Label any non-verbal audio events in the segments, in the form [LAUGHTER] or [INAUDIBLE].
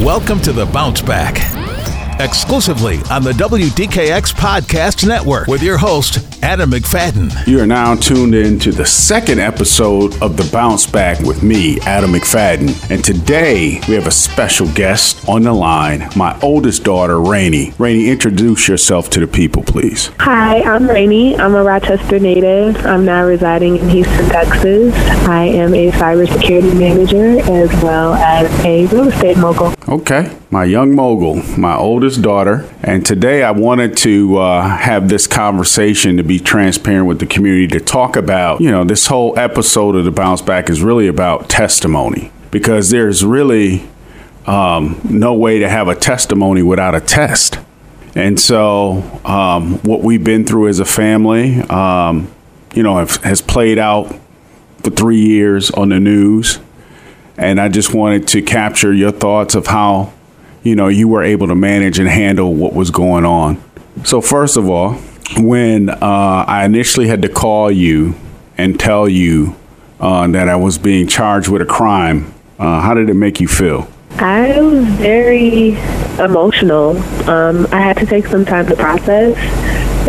Welcome to the Bounce Back. Exclusively on the WDKX Podcast Network with your host, Adam McFadden. You are now tuned in to the second episode of The Bounce Back with me, Adam McFadden. And today we have a special guest on the line, my oldest daughter, Rainey. Rainey, introduce yourself to the people, please. Hi, I'm Rainey. I'm a Rochester native. I'm now residing in Houston, Texas. I am a cybersecurity manager as well as a real estate mogul. Okay, my young mogul, my oldest daughter. And today I wanted to uh, have this conversation to be transparent with the community to talk about, you know, this whole episode of the Bounce Back is really about testimony because there's really um, no way to have a testimony without a test. And so, um, what we've been through as a family, um, you know, have, has played out for three years on the news and I just wanted to capture your thoughts of how you know you were able to manage and handle what was going on. So first of all, when uh, I initially had to call you and tell you uh, that I was being charged with a crime, uh, how did it make you feel? I was very emotional. Um, I had to take some time to process.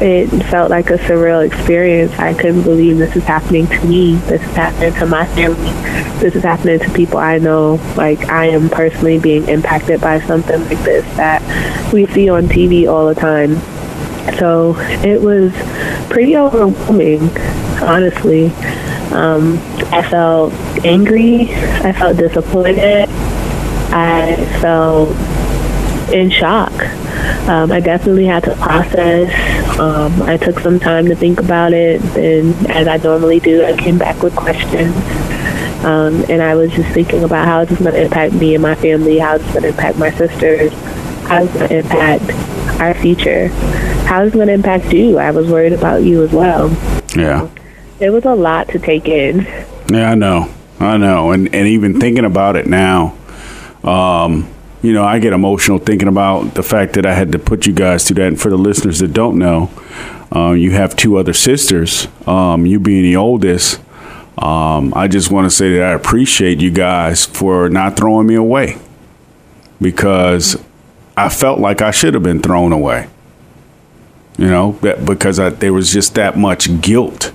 It felt like a surreal experience. I couldn't believe this is happening to me. This is happening to my family. This is happening to people I know. Like, I am personally being impacted by something like this that we see on TV all the time. So it was pretty overwhelming, honestly. Um, I felt angry. I felt disappointed. I felt in shock. Um, I definitely had to process. Um, I took some time to think about it, and as I normally do, I came back with questions. Um, and I was just thinking about how it's going to impact me and my family, how it's going to impact my sisters, how it's going to impact our future, how it's going to impact you. I was worried about you as well. Yeah. It was a lot to take in. Yeah, I know. I know. And and even thinking about it now, um, you know, I get emotional thinking about the fact that I had to put you guys through that. And for the listeners that don't know, uh, you have two other sisters. Um, you being the oldest, um, I just want to say that I appreciate you guys for not throwing me away because I felt like I should have been thrown away. You know, because I, there was just that much guilt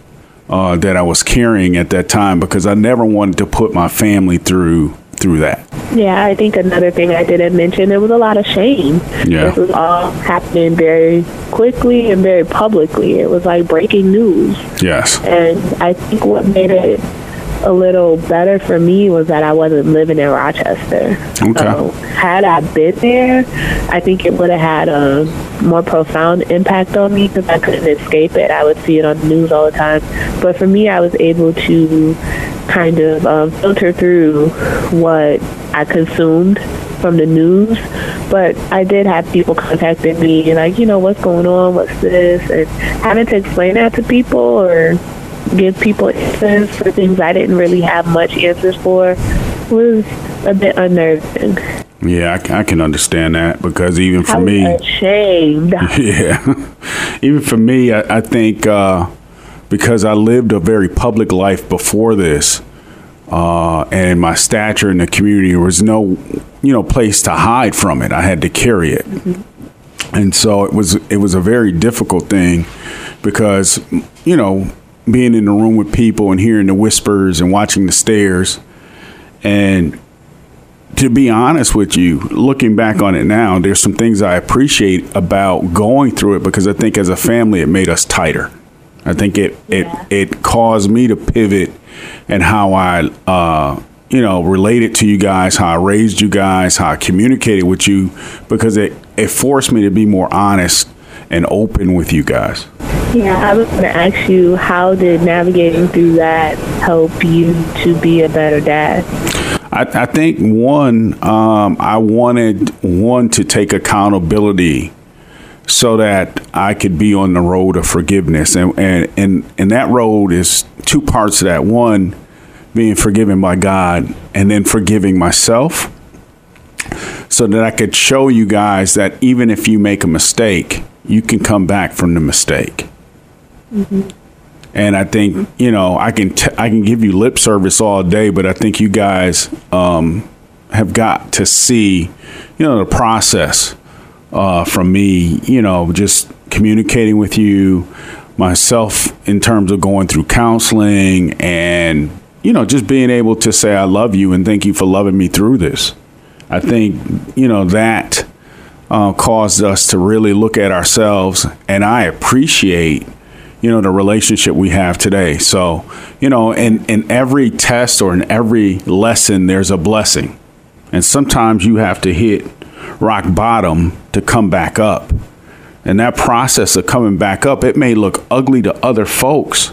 uh, that I was carrying at that time because I never wanted to put my family through through that. Yeah, I think another thing I didn't mention, there was a lot of shame. Yeah. This was all happening very quickly and very publicly. It was like breaking news. Yes. And I think what made it a little better for me was that I wasn't living in Rochester. Okay. So had I been there, I think it would have had a more profound impact on me because I couldn't escape it. I would see it on the news all the time. But for me, I was able to kind of um, filter through what I consumed from the news. But I did have people contacting me, and like, you know, what's going on? What's this? And having to explain that to people or give people answers for things I didn't really have much answers for was a bit unnerving. Yeah, I, I can understand that because even for me, ashamed. [LAUGHS] yeah, even for me, I, I think uh, because I lived a very public life before this, uh, and my stature in the community, there was no, you know, place to hide from it. I had to carry it, and so it was it was a very difficult thing because you know being in the room with people and hearing the whispers and watching the stares and to be honest with you, looking back on it now, there's some things I appreciate about going through it because I think as a family it made us tighter. I think it Yeah. it it caused me to pivot and how I uh you know related to you guys, how I raised you guys, how I communicated with you because it it forced me to be more honest and open with you guys. Yeah, I was going to ask you, how did navigating through that help you to be a better dad? I, I think one, um, I wanted one to take accountability so that I could be on the road of forgiveness, and and and, and that road is two parts of that. One, being forgiven by God, and then forgiving myself, so that I could show you guys that even if you make a mistake, you can come back from the mistake. And I think you know I can t- I can give you lip service all day, but I think you guys um, have got to see, you know, the process uh, from me, you know, just communicating with you, myself in terms of going through counseling and, you know, just being able to say, I love you and thank you for loving me through this. I think, you know, that uh, caused us to really look at ourselves. And I appreciate, you know, the relationship we have today. So, you know, in, in every test or in every lesson, there's a blessing. And sometimes you have to hit rock bottom to come back up. And that process of coming back up, it may look ugly to other folks,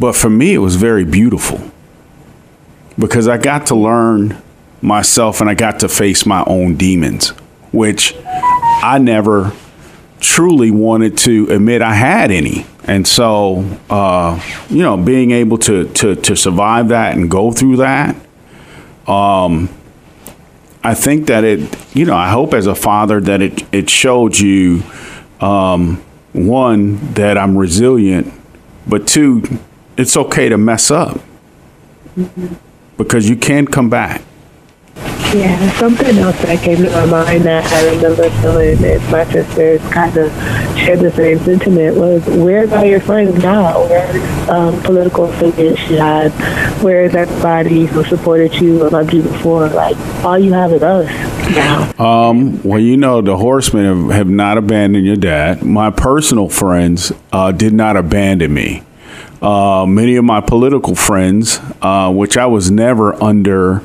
but for me, it was very beautiful because I got to learn myself and I got to face my own demons, which I never truly wanted to admit I had any. And so, uh, you know, being able to, to, to survive that and go through that, um, I think that it, you know, I hope as a father that it, it showed you, um, one, that I'm resilient, but two, it's okay to mess up mm-hmm. because you can come back. Yeah, something else that came to my mind that I remember feeling is my sisters kind of shared the same sentiment was where's all your friends now? Where's um, political figures you had? Where is everybody who supported you and loved you before? Like all you have is us now. Um, well, you know, the horsemen have, have not abandoned your dad. My personal friends uh, did not abandon me. Uh, many of my political friends, uh, which I was never under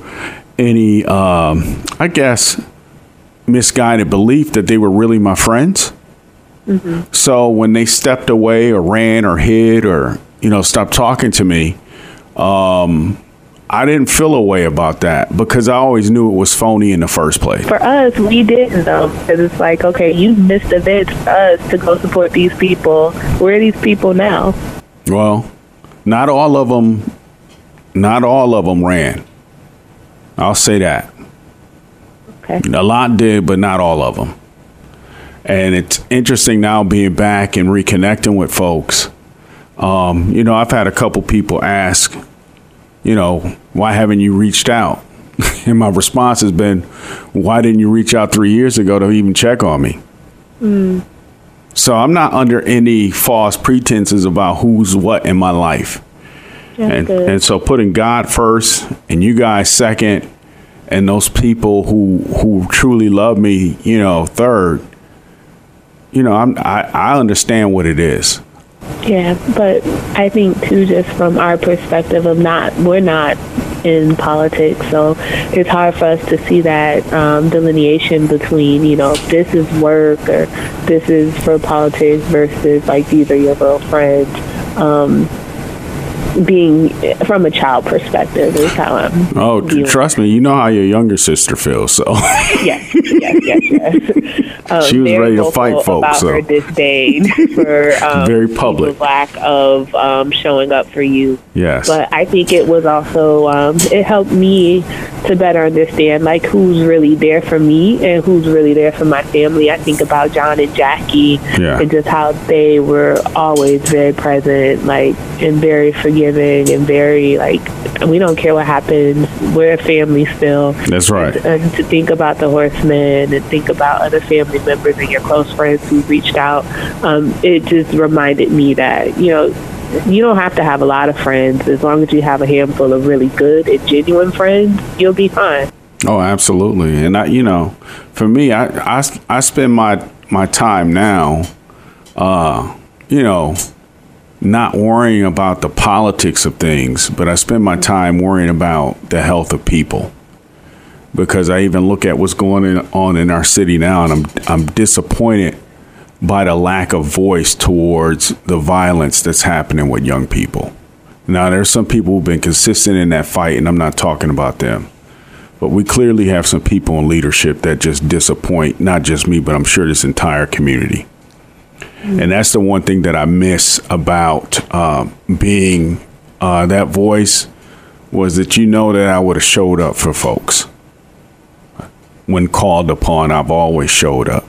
any, um, I guess, misguided belief that they were really my friends. Mm-hmm. So when they stepped away or ran or hid or you know stopped talking to me, um, I didn't feel a way about that because I always knew it was phony in the first place. For us, we didn't though, because it's like, okay, you missed events for us to go support these people. Where are these people now? Well, not all of them. Not all of them ran. I'll say that. Okay. A lot did, but not all of them. And it's interesting now being back and reconnecting with folks. Um, you know, I've had a couple people ask, you know, why haven't you reached out? [LAUGHS] and my response has been, why didn't you reach out three years ago to even check on me? Mm. So I'm not under any false pretenses about who's what in my life and, and so putting God first and you guys second and those people who who truly love me, you know, third, you know, I'm I, I understand what it is. Yeah, but I think too, just from our perspective of not, we're not in politics, so it's hard for us to see that um, delineation between, you know, this is work or this is for politics versus like these are your real friends. Um, being from a child perspective is how I'm. Oh, trust me, you know how your younger sister feels. So [LAUGHS] yes, yes, yes, yes. [LAUGHS] Um, she was ready to fight folks. About so. her disdain for [LAUGHS] um, very public lack of um, showing up for you. Yes, but I think it was also um, it helped me to better understand like who's really there for me and who's really there for my family. I think about John and Jackie yeah. and just how they were always very present, like and very forgiving and very like we don't care what happens. We're a family still. That's right. And, and to think about the horsemen and think about other family members and your close friends who reached out, um, it just reminded me that you know you don't have to have a lot of friends as long as you have a handful of really good and genuine friends you'll be fine oh absolutely and i you know for me i i, I spend my my time now uh you know not worrying about the politics of things, but I spend my time worrying about the health of people. Because I even look at what's going on in our city now, and I'm I'm disappointed by the lack of voice towards the violence that's happening with young people. Now, there's some people who've been consistent in that fight, and I'm not talking about them. But we clearly have some people in leadership that just disappoint, not just me, but I'm sure this entire community. And that's the one thing that I miss about uh, being uh, that voice was that you know that I would have showed up for folks. When called upon, I've always showed up.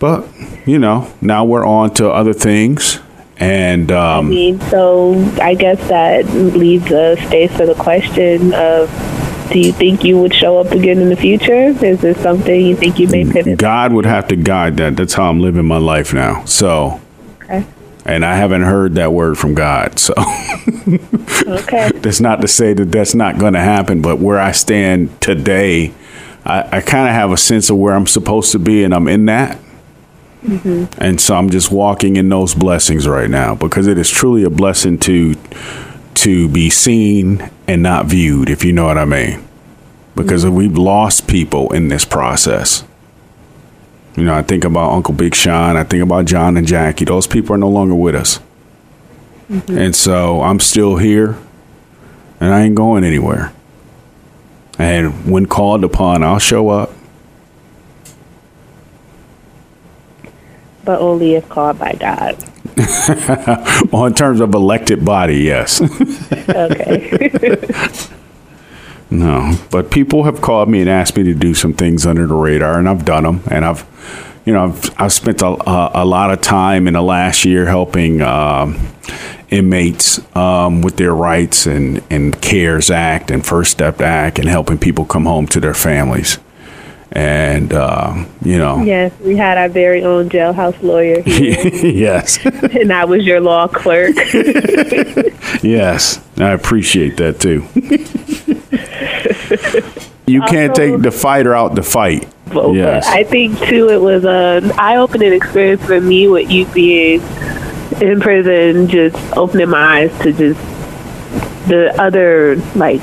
But, you know, now we're on to other things. And um, I mean, so I guess that leaves a space for the question of do you think you would show up again in the future? Is this something you think you may pivot? God would have to guide that. That's how I'm living my life now. So, Okay. and I haven't heard that word from God. So, Okay. [LAUGHS] that's not to say that that's not going to happen, but where I stand today, I, I kind of have a sense of where I'm supposed to be, and I'm in that. Mm-hmm. And so I'm just walking in those blessings right now because it is truly a blessing to to be seen and not viewed, if you know what I mean. Because mm-hmm. we've lost people in this process. You know, I think about Uncle Big Sean, I think about John and Jackie. Those people are no longer with us. Mm-hmm. And so I'm still here and I ain't going anywhere. And when called upon, I'll show up. But only if called by God. [LAUGHS] Well, in terms of elected body, yes. Okay. [LAUGHS] no, but people have called me and asked me to do some things under the radar, and I've done them. And I've, you know, I've, I've spent a, a, a lot of time in the last year helping um, inmates um, with their rights and, and CARES Act and First Step Act and helping people come home to their families. And, uh, you know, yes, we had our very own jailhouse lawyer [LAUGHS] here, yes. [LAUGHS] and I was your law clerk. [LAUGHS] Yes, I appreciate that too. you can't Also- take the fighter out the fight. Yes. I think too, it was an eye-opening experience for me with you being in prison, just opening my eyes to just the other like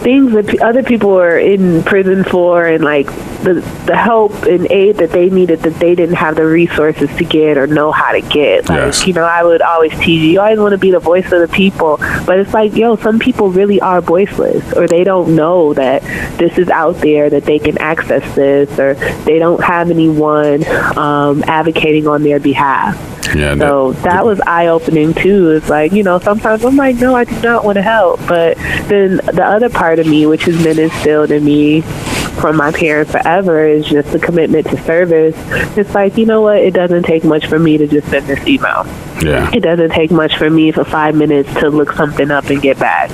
things that p- other people were in prison for, and like the the help and aid that they needed that they didn't have the resources to get or know how to get. Like Yes. you know, I would always tease you. You always want to be the voice of the people, but it's like, yo, some people really are voiceless, or they don't know that this is out there that they can access this, or they don't have anyone um, advocating on their behalf. Yeah, So that was eye opening too. It's like, you know, sometimes I'm like, no, I do not want to help. But then the other part of me, which has been instilled in me from my parents forever, is just the commitment to service. It's like, you know what? It doesn't take much for me to just send this email. yeah, It doesn't take much for me for five minutes to look something up and get back.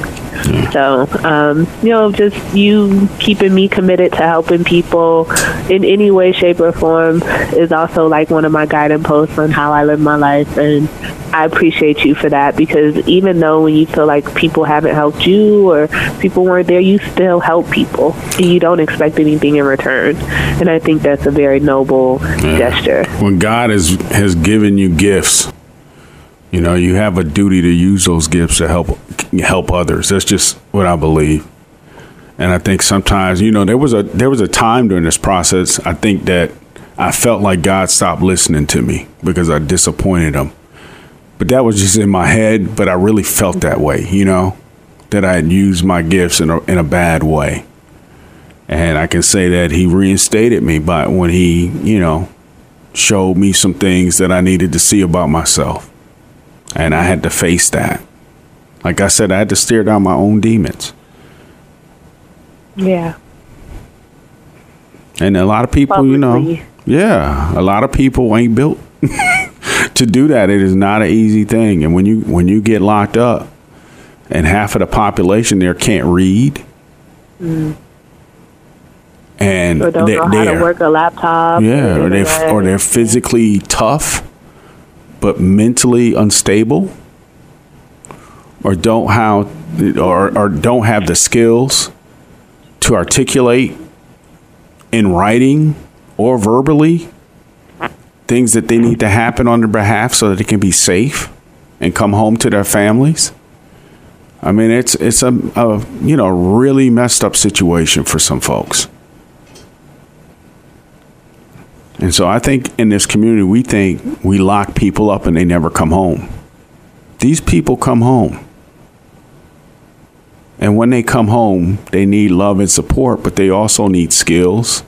So, um, you know, just you keeping me committed to helping people in any way, shape, or form is also like one of my guiding posts on how I live my life. And I appreciate you for that because even though when you feel like people haven't helped you or people weren't there, you still help people and you don't expect anything in return. And I think that's a very noble gesture. when God has has given you gifts, you know, you have a duty to use those gifts to help help others. That's just what I believe. And I think sometimes, you know, there was a there was a time during this process. I think that I felt like God stopped listening to me because I disappointed Him. But that was just in my head. But I really felt that way, you know, that I had used my gifts in a in a bad way. And I can say that He reinstated me by when He, you know, showed me some things that I needed to see about myself. And I had to face that. Like I said, I had to stare down my own demons. Yeah. And a lot of people, you know, yeah, a lot of people ain't built [LAUGHS] to do that. It is not an easy thing. And when you when you get locked up and half of the population there can't read and Mm. Or don't they- know how they're- to work a laptop. Yeah, or internet. they're or they're physically tough, but mentally unstable, or don't how or or don't have the skills to articulate in writing or verbally things that they need to happen on their behalf so that they can be safe and come home to their families. I mean, it's it's a, a you know really messed up situation for some folks. And so I think in this community, we think we lock people up and they never come home. These people come home. And when they come home, they need love and support, but they also need skills.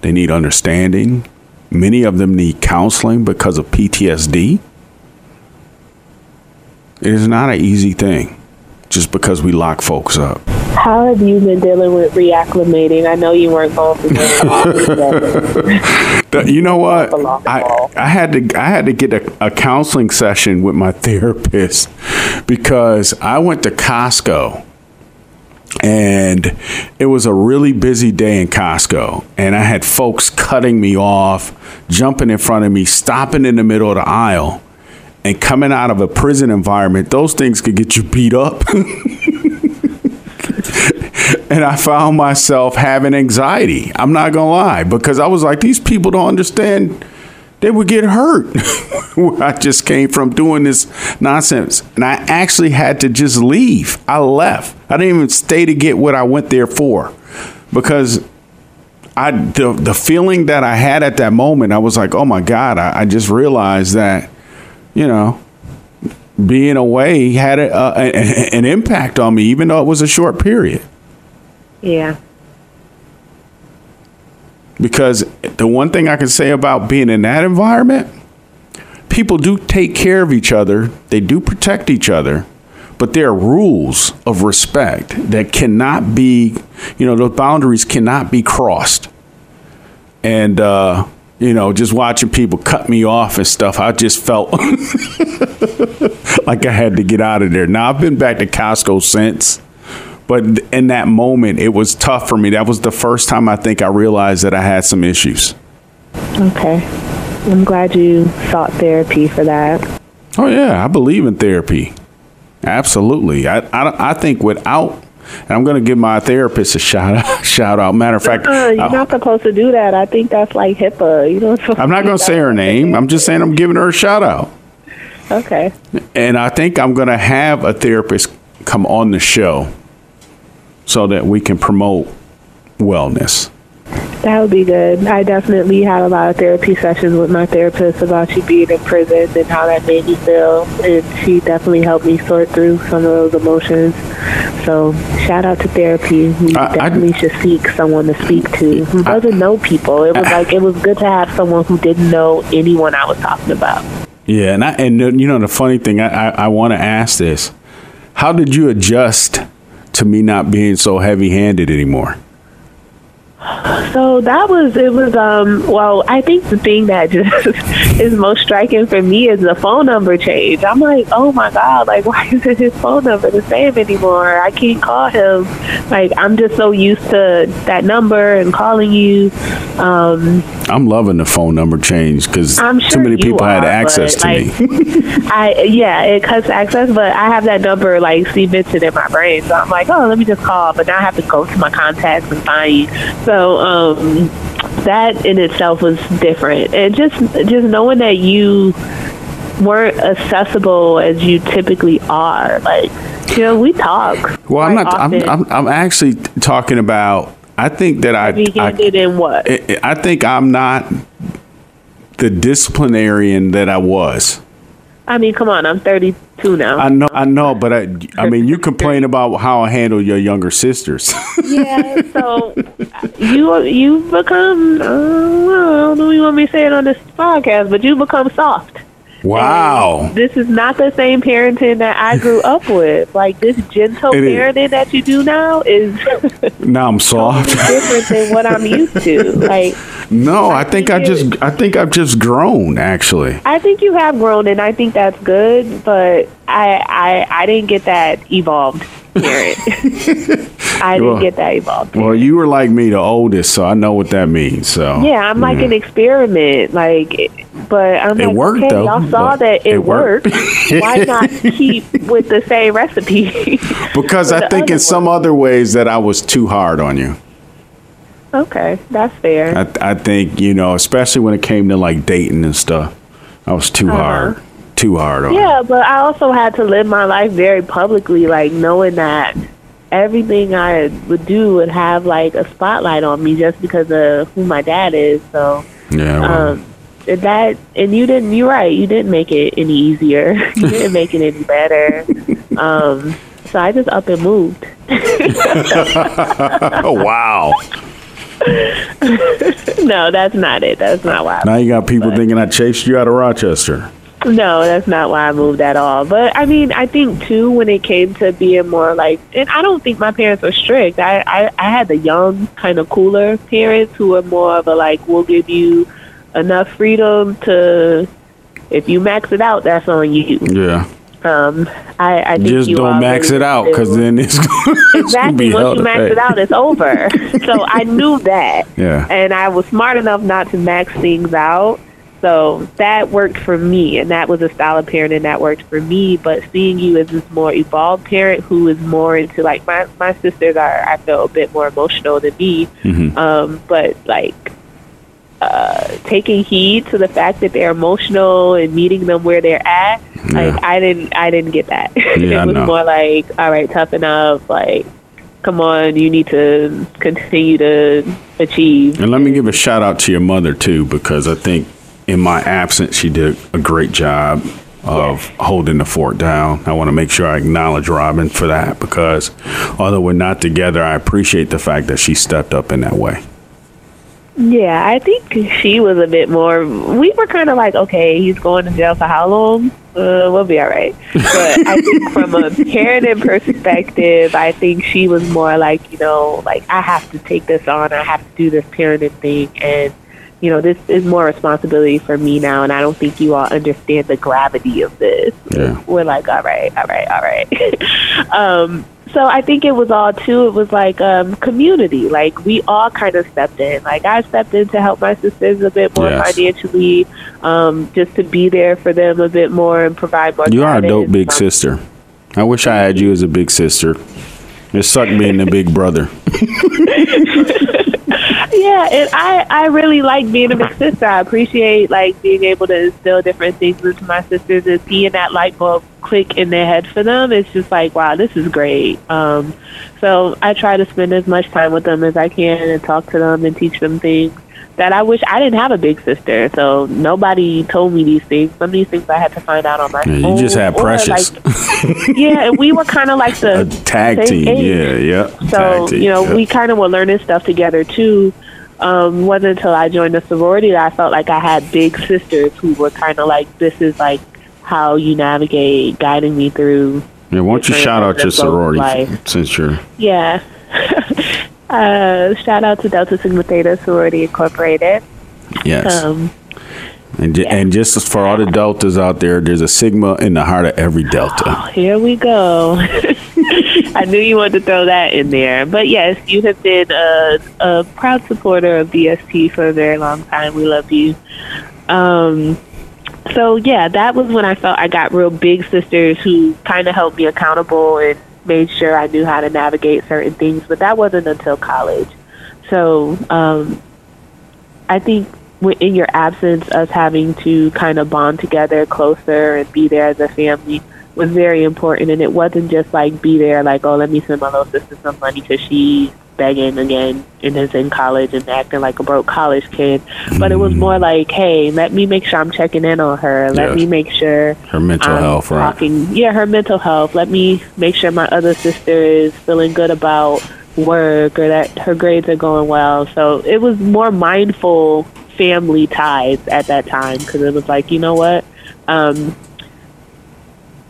They need understanding. Many of them need counseling because of PTSD. It is not an easy thing just because we lock folks up. How have you been dealing with reacclimating? I know you weren't going through that. [LAUGHS] You know what? I. I had to I had to get a, a counseling session with my therapist because I went to Costco and it was a really busy day in Costco. And I had folks cutting me off, jumping in front of me, stopping in the middle of the aisle. And coming out of a prison environment, those things could get you beat up. [LAUGHS] and I found myself having anxiety. I'm not gonna lie, because I was like, these people don't understand they would get hurt. [LAUGHS] I just came from doing this nonsense. And I actually had to just leave. I left. I didn't even stay to get what I went there for. Because I the, the feeling that I had at that moment, I was like, oh my God, I, I just realized that, you know, being away had a, a, an impact on me, even though it was a short period. Yeah. Because the one thing I can say about being in that environment, people do take care of each other, they do protect each other, but there are rules of respect that cannot be, you know, those boundaries cannot be crossed. And, uh, you know, just watching people cut me off and stuff, I just felt [LAUGHS] like I had to get out of there. Now, I've been back to Costco since but in that moment, it was tough for me. That was the first time I think I realized that I had some issues. Okay. I'm glad you sought therapy for that. Oh, yeah. I believe in therapy. Absolutely. I, I, I think without and I'm going to give my therapist a shout out. [LAUGHS] Shout out. Matter of fact, uh, you're not supposed to do that. I think that's like HIPAA. You know. I'm not going to say her name. I'm just saying I'm giving her a shout out. Okay. And I think I'm going to have a therapist come on the show so that we can promote wellness. That would be good. I definitely had a lot of therapy sessions with my therapist about you being in prison and how that made me feel. And she definitely helped me sort through some of those emotions. So shout out to therapy. You I, definitely I, should seek someone to speak to who doesn't I, know people. It was like it was good to have someone who didn't know anyone I was talking about. Yeah, and I, and you know the funny thing, I, I, I want to ask this: How did you adjust to me not being so heavy handed anymore? So that was it was um well I think the thing that [LAUGHS] just is most striking for me is the phone number change. I'm like, oh my god, like [LAUGHS] why isn't his phone number the same anymore? I can't call him. Like I'm just so used to that number and calling you. Um I'm loving the phone number change because sure too many people are, had access to like, me. I yeah, it cuts access, but I have that number like cemented in my brain, so I'm like, oh, let me just call. But now I have to go to my contacts and find you. So um, that in itself was different, and just just knowing that you weren't accessible as you typically are, like you know, we talk. Well, I'm not. I'm, I'm, I'm actually talking about. I think that I. Heavy-handed in what? I, I think I'm not the disciplinarian that I was. I mean, come on, I'm 32 now. I know, I know, but I, I mean, you complain about how I handle your younger sisters. [LAUGHS] yeah, so you you become uh, I don't know what you want me to say it on this podcast, but you become soft. Wow. And this is not the same parenting that I grew [LAUGHS] up with. Like this gentle it parenting is. that you do now is [LAUGHS] now I'm soft. different than what I'm used to. [LAUGHS] Like No, I, I think, think I just I think I've just grown actually. I think you have grown and I think that's good, but I I, I didn't get that evolved [LAUGHS] I didn't well, get that evolved. Well, you were like me, the oldest, so I know what that means. So yeah, I'm like yeah. an experiment. Like but I'm it like, worked okay, though. Y'all saw that it, it worked. worked. Why not [LAUGHS] keep with the same recipe? [LAUGHS] because I think in some other ways that I was too hard on you. Okay, that's fair. I, I think you know, especially when it came to like dating and stuff, I was too uh-huh. hard, too hard on. Yeah, but I also had to live my life very publicly, like knowing that everything I would do would have like a spotlight on me just because of who my dad is. So yeah, well. um, that and you didn't you're right you didn't make it any easier [LAUGHS] you didn't make it any better um so i just up and moved [LAUGHS] oh wow [LAUGHS] no that's not it that's not why now you got people but, thinking i chased you out of rochester no that's not why i moved at all but i mean i think too when it came to being more like and i don't think my parents were strict i i, I had the young kind of cooler parents who were more of a like we'll give you enough freedom to if you max it out, that's on you. Yeah. Um, I, I think just you don't max it out because then it's, [LAUGHS] it's exactly once you max it out, it's over. [LAUGHS] so I knew that, yeah, and I was smart enough not to max things out. So that worked for me, and that was a style of parenting that worked for me. But seeing you as this more evolved parent who is more into like my my sisters are, I feel a bit more emotional than me. Mm-hmm. Um, but like uh, taking heed to the fact that they're emotional and meeting them where they're at. Yeah. Like I didn't, I didn't get that. [LAUGHS] Yeah, it was more like, all right, toughen up. Like, come on, you need to continue to achieve. And let me give a shout out to your mother too, because I think in my absence she did a great job of holding the fort down. I want to make sure I acknowledge Robin for that because although we're not together, I appreciate the fact that she stepped up in that way. Yeah, I think she was a bit more. We were kind of like, okay, he's going to jail for how long? Uh, we'll be all right. But I think from a parenting perspective, I think she was more like, you know, like I have to take this on. I have to do this parenting thing, and you know, this is more responsibility for me now. And I don't think you all understand the gravity of this. Yeah. We're like, all right, all right, all right. [LAUGHS] um, so I think it was all too. It was like um, community. Like we all kind of stepped in. Like I stepped in to help my sisters a bit more Yes. financially, um, just to be there for them a bit more and provide more. You are a dope big sister. I wish I had you as a big sister. It sucked being the big brother. [LAUGHS] Yeah, and I I really like being a big sister. I appreciate like being able to instill different things into my sisters and seeing that light bulb click in their head for them. It's just like wow, this is great. Um, so I try to spend as much time with them as I can and talk to them and teach them things that I wish I didn't have a big sister. So nobody told me these things. Some of these things I had to find out on my Yeah, own. you just had precious. like- [LAUGHS] yeah, and we were kind of like the A tag team. age. Yeah, yeah. So team, you know, yeah. we kind of were learning stuff together too. Um, wasn't until I joined the sorority that I felt like I had big sisters who were kind of like, this is like how you navigate, guiding me through. Yeah, why don't you shout out your sorority life. since you're Yeah. [LAUGHS] uh, shout out to Delta Sigma Theta Sorority Incorporated. yes. Um, And, Yeah. and just for all the deltas out there, there's a sigma in the heart of every delta. Here we go. [LAUGHS] I knew you wanted to throw that in there. But yes, you have been a, a proud supporter of DST for a very long time. We love you. Um, so, yeah, that was when I felt I got real big sisters who kind of held me accountable and made sure I knew how to navigate certain things. But that wasn't until college. So, um, I think in your absence, us having to kind of bond together closer and be there as a family was very important. And it wasn't just like be there, like, oh, let me send my little sister some money because she's begging again and is in college and acting like a broke college kid. But it was more like, hey, let me make sure I'm checking in on her. Let Yeah. me make sure Her mental I'm health, right? yeah, her mental health. Let me make sure my other sister is feeling good about work or that her grades are going well. So it was more mindful family ties at that time because it was like, you know what, um,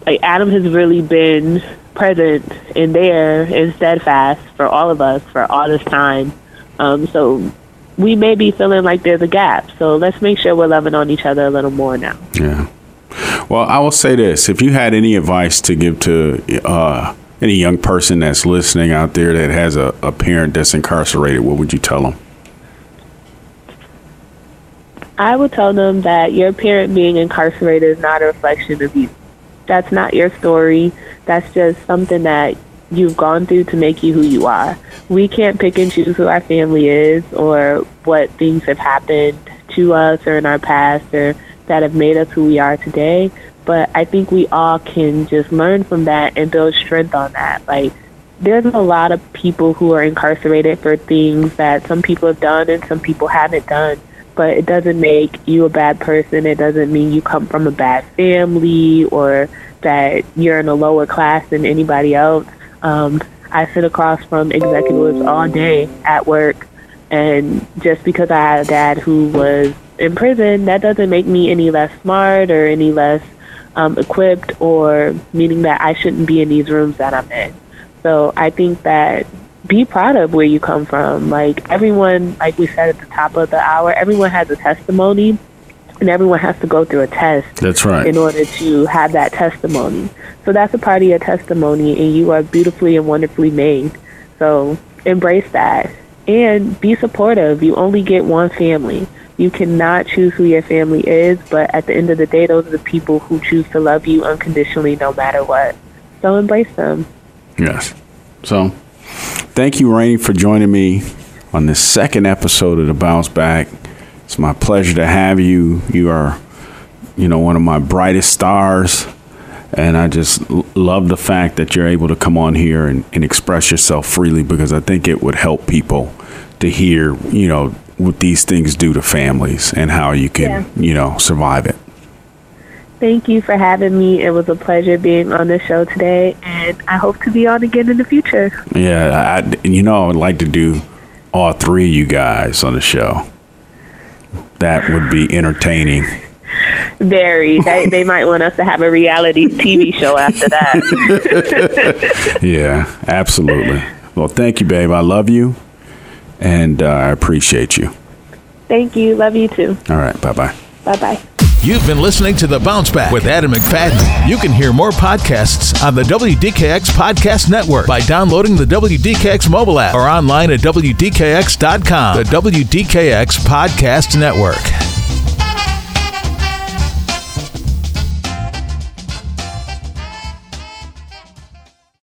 like Adam has really been present and there and steadfast for all of us for all this time. Um, so we may be feeling like there's a gap. So let's make sure we're loving on each other a little more now. Yeah. Well, I will say this: if you had any advice to give to uh, any young person that's listening out there that has a, a parent that's incarcerated, what would you tell them? I would tell them that your parent being incarcerated is not a reflection of you. That's not your story. That's just something that you've gone through to make you who you are. We can't pick and choose who our family is or what things have happened to us or in our past or that have made us who we are today. But I think we all can just learn from that and build strength on that. Like, there's a lot of people who are incarcerated for things that some people have done and some people haven't done but it doesn't make you a bad person. It doesn't mean you come from a bad family or that you're in a lower class than anybody else. Um, I sit across from executives all day at work, and just because I had a dad who was in prison, that doesn't make me any less smart or any less um, equipped or meaning that I shouldn't be in these rooms that I'm in. So I think that be proud of where you come from. Like everyone, like we said at the top of the hour, everyone has a testimony. and everyone has to go through a test. That's right. In order to have that testimony. So that's a part of your testimony, and you are beautifully and wonderfully made. So embrace that and be supportive. You only get one family. You cannot choose who your family is, but at the end of the day, those are the people who choose to love you unconditionally no matter what. So embrace them. Yes. So thank you, Rainey, for joining me on this second episode of the Bounce Back. It's my pleasure to have you. You are, you know, one of my brightest stars and I just l- love the fact that you're able to come on here and, and express yourself freely because I think it would help people to hear, you know, what these things do to families and how you can, yeah. you know, survive it. Thank you for having me. It was a pleasure being on the show today, and I hope to be on again in the future. Yeah, I, you know, I would like to do all three of you guys on the show. That would be entertaining. Very. [LAUGHS] they, they might want us to have a reality TV show after that. [LAUGHS] yeah, absolutely. Well, thank you, babe. I love you, and uh, I appreciate you. Thank you. Love you too. All right. Bye bye. Bye bye. You've been listening to The Bounce Back with Adam McFadden. You can hear more podcasts on the WDKX Podcast Network by downloading the WDKX mobile app or online at WDKX.com. The WDKX Podcast Network.